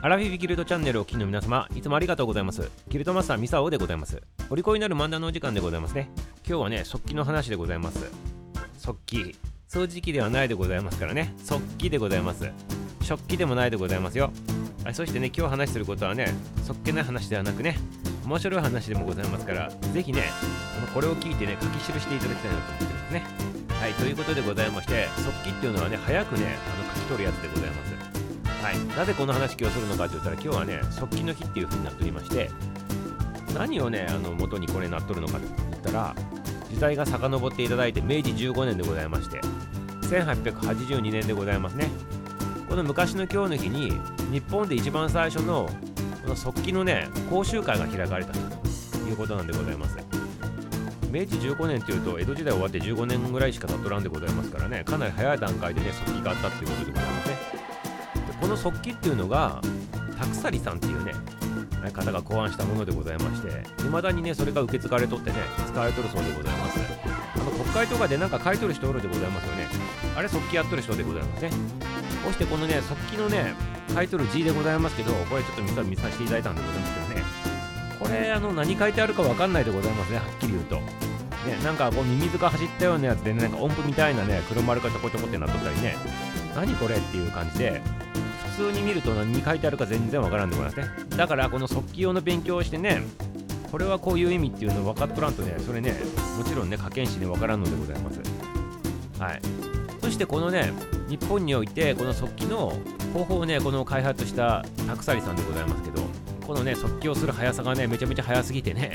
アラフィビギルドチャンネルをお聞きの皆様、いつもありがとうございます。ギルドマスターミサオでございます。お利口になる漫談のお時間でございますね。今日はね、速記の話でございます。速記。掃除機ではないでございますからね。速記でございます。食器でもないでございますよ。はい、そしてね、今日話することはね、そっけない話ではなくね、面白い話でもございますから、ぜひね、あのこれを聞いてね、書き記していただきたいなと思ってるんですね。はい、ということでございまして、速記っていうのはね、早くね、あの書き取るやつでございます。はい、なぜこの話今日するのかと言ったら今日はね速記の日っていう風になっておりまして何をねあの元にこれなっとるのかと言ったら時代が遡っていただいて明治15年でございまして1882年でございますね。この昔の今日の日に日本で一番最初のこの速記のね講習会が開かれたということなんでございます。明治15年っていうと江戸時代終わって15年ぐらいしか経っとらんでございますからねかなり早い段階でね速記があったっていうことでございますね。この速記っていうのがタクサリさんっていうね方が考案したものでございまして未だにねそれが受け継がれとってね使われとるそうでございます。あの国会とかでなんか書いとる人おるでございますよね。あれ速記やっとる人でございますね。こうしてこのね速記のね書いとる字でございますけどこれちょっと見さ見させていただいたんでございますけどね。これあの何書いてあるかわかんないでございますねはっきり言うと。ね、なんかこうミミズが走ったようなやつでね、なんか音符みたいなね、黒丸がちょこちょこってなっとったりね、何これっていう感じで、通に見ると何書いてあるか全然わからんでございますね。だからこの速記用の勉強をしてね、これはこういう意味っていうの分かっとらんとね、それね、もちろんね、書けんしね、わからんのでございます。はい。そしてこのね、日本において、この速記の方法をね、この開発したタクサリさんでございますけど、このね、速記をする速さがね、めちゃめちゃ速すぎてね、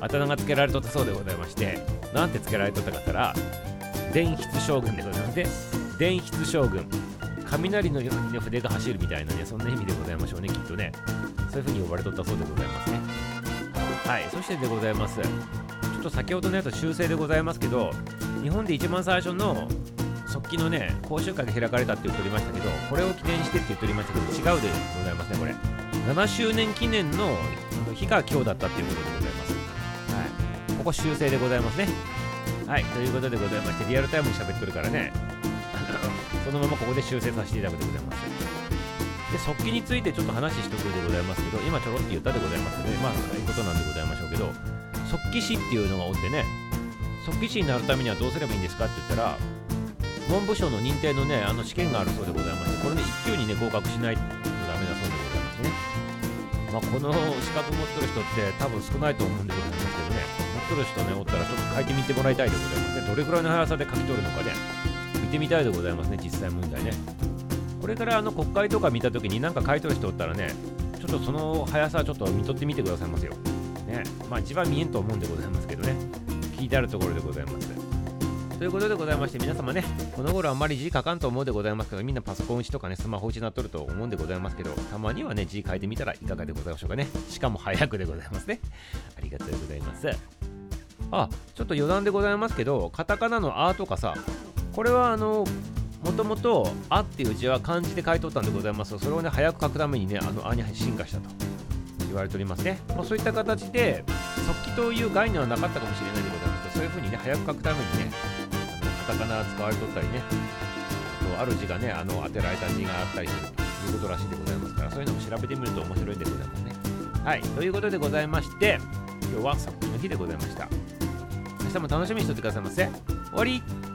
あだ名が付けられとったそうでございまして、なんて付けられとったかったら、電筆将軍でございますね。電筆将軍。雷のようにね、筆が走るみたいなね、そんな意味でございましょうね、きっとね。そういう風に呼ばれとったそうでございますね。はい、そしてでございます。ちょっと先ほどのやつ修正でございますけど、日本で一番最初の速記のね、講習会が開かれたって言っておりましたけど、これを記念してって言っておりましたけど、違うでございますね、これ。7周年記念のあの日が今日だったっていうことでございます。はい、ここ修正でございますね。はい、ということでございまして、リアルタイムに喋っとるからね、そのままここで修正させていただくでございます。で、速記についてちょっと話しておくでございますけど、今ちょろって言ったでございますけどね、まあ、そういうことなんでございましょうけど、速記士っていうのがおってね、速記士になるためにはどうすればいいんですかって言ったら、文部省の認定のね、あの試験があるそうでございまして、これね、一級にね、合格しないとダメだそうでございますね。まあ、この資格持ってる人って多分少ないと思うんでございますけどね、持ってる人ね、おったらちょっと書いてみてもらいたいでございますね。どれくらいの速さで書き取るのかね、てみたいでございますね、実際問題ね。これからあの国会とか見たときに何か書いとる人おったらね、ちょっとその速さちょっと見とってみてくださいますよ。ね、まあ一番見えんと思うんでございますけどね、聞いてあるところでございます。ということでございまして、皆様ね、この頃あんまり字書かんと思うでございますけど、みんなパソコン打ちとかね、スマホ打ちになっとると思うんでございますけど、たまにはね、字書いてみたらいかがでございましょうかね。しかも早くでございますね。ありがとうございます。あ、ちょっと余談でございますけど、カタカナのあとかさ、これはあの、もともと「あ」っていう字は漢字で書いとったんでございますがそれをね早く書くためにねあの「あ」に進化したと言われておりますね、まあ、そういった形で速記という概念はなかったかもしれないでございますけどそういうふうにね早く書くためにねあのカタカナ使われとったりねあとある字がねあの当てられた字があったりするということらしいでございますからそういうのも調べてみると面白いんでございますね。はい。ということでございまして今日は速記の日でございました。明日も楽しみにしておいてくださいませ。終わり。